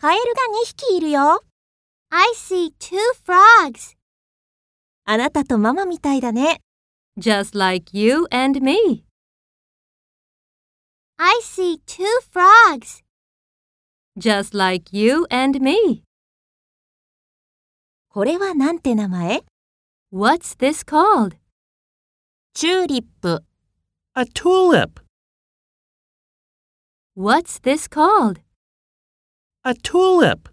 カエルが2匹いるよ。I see two frogs. あなたとママみたいだね。Just like you and me. I see two frogs. Just like you and me. これはなんて名前 What's this called? チューリップ。A tulip. What's this called? A tulip.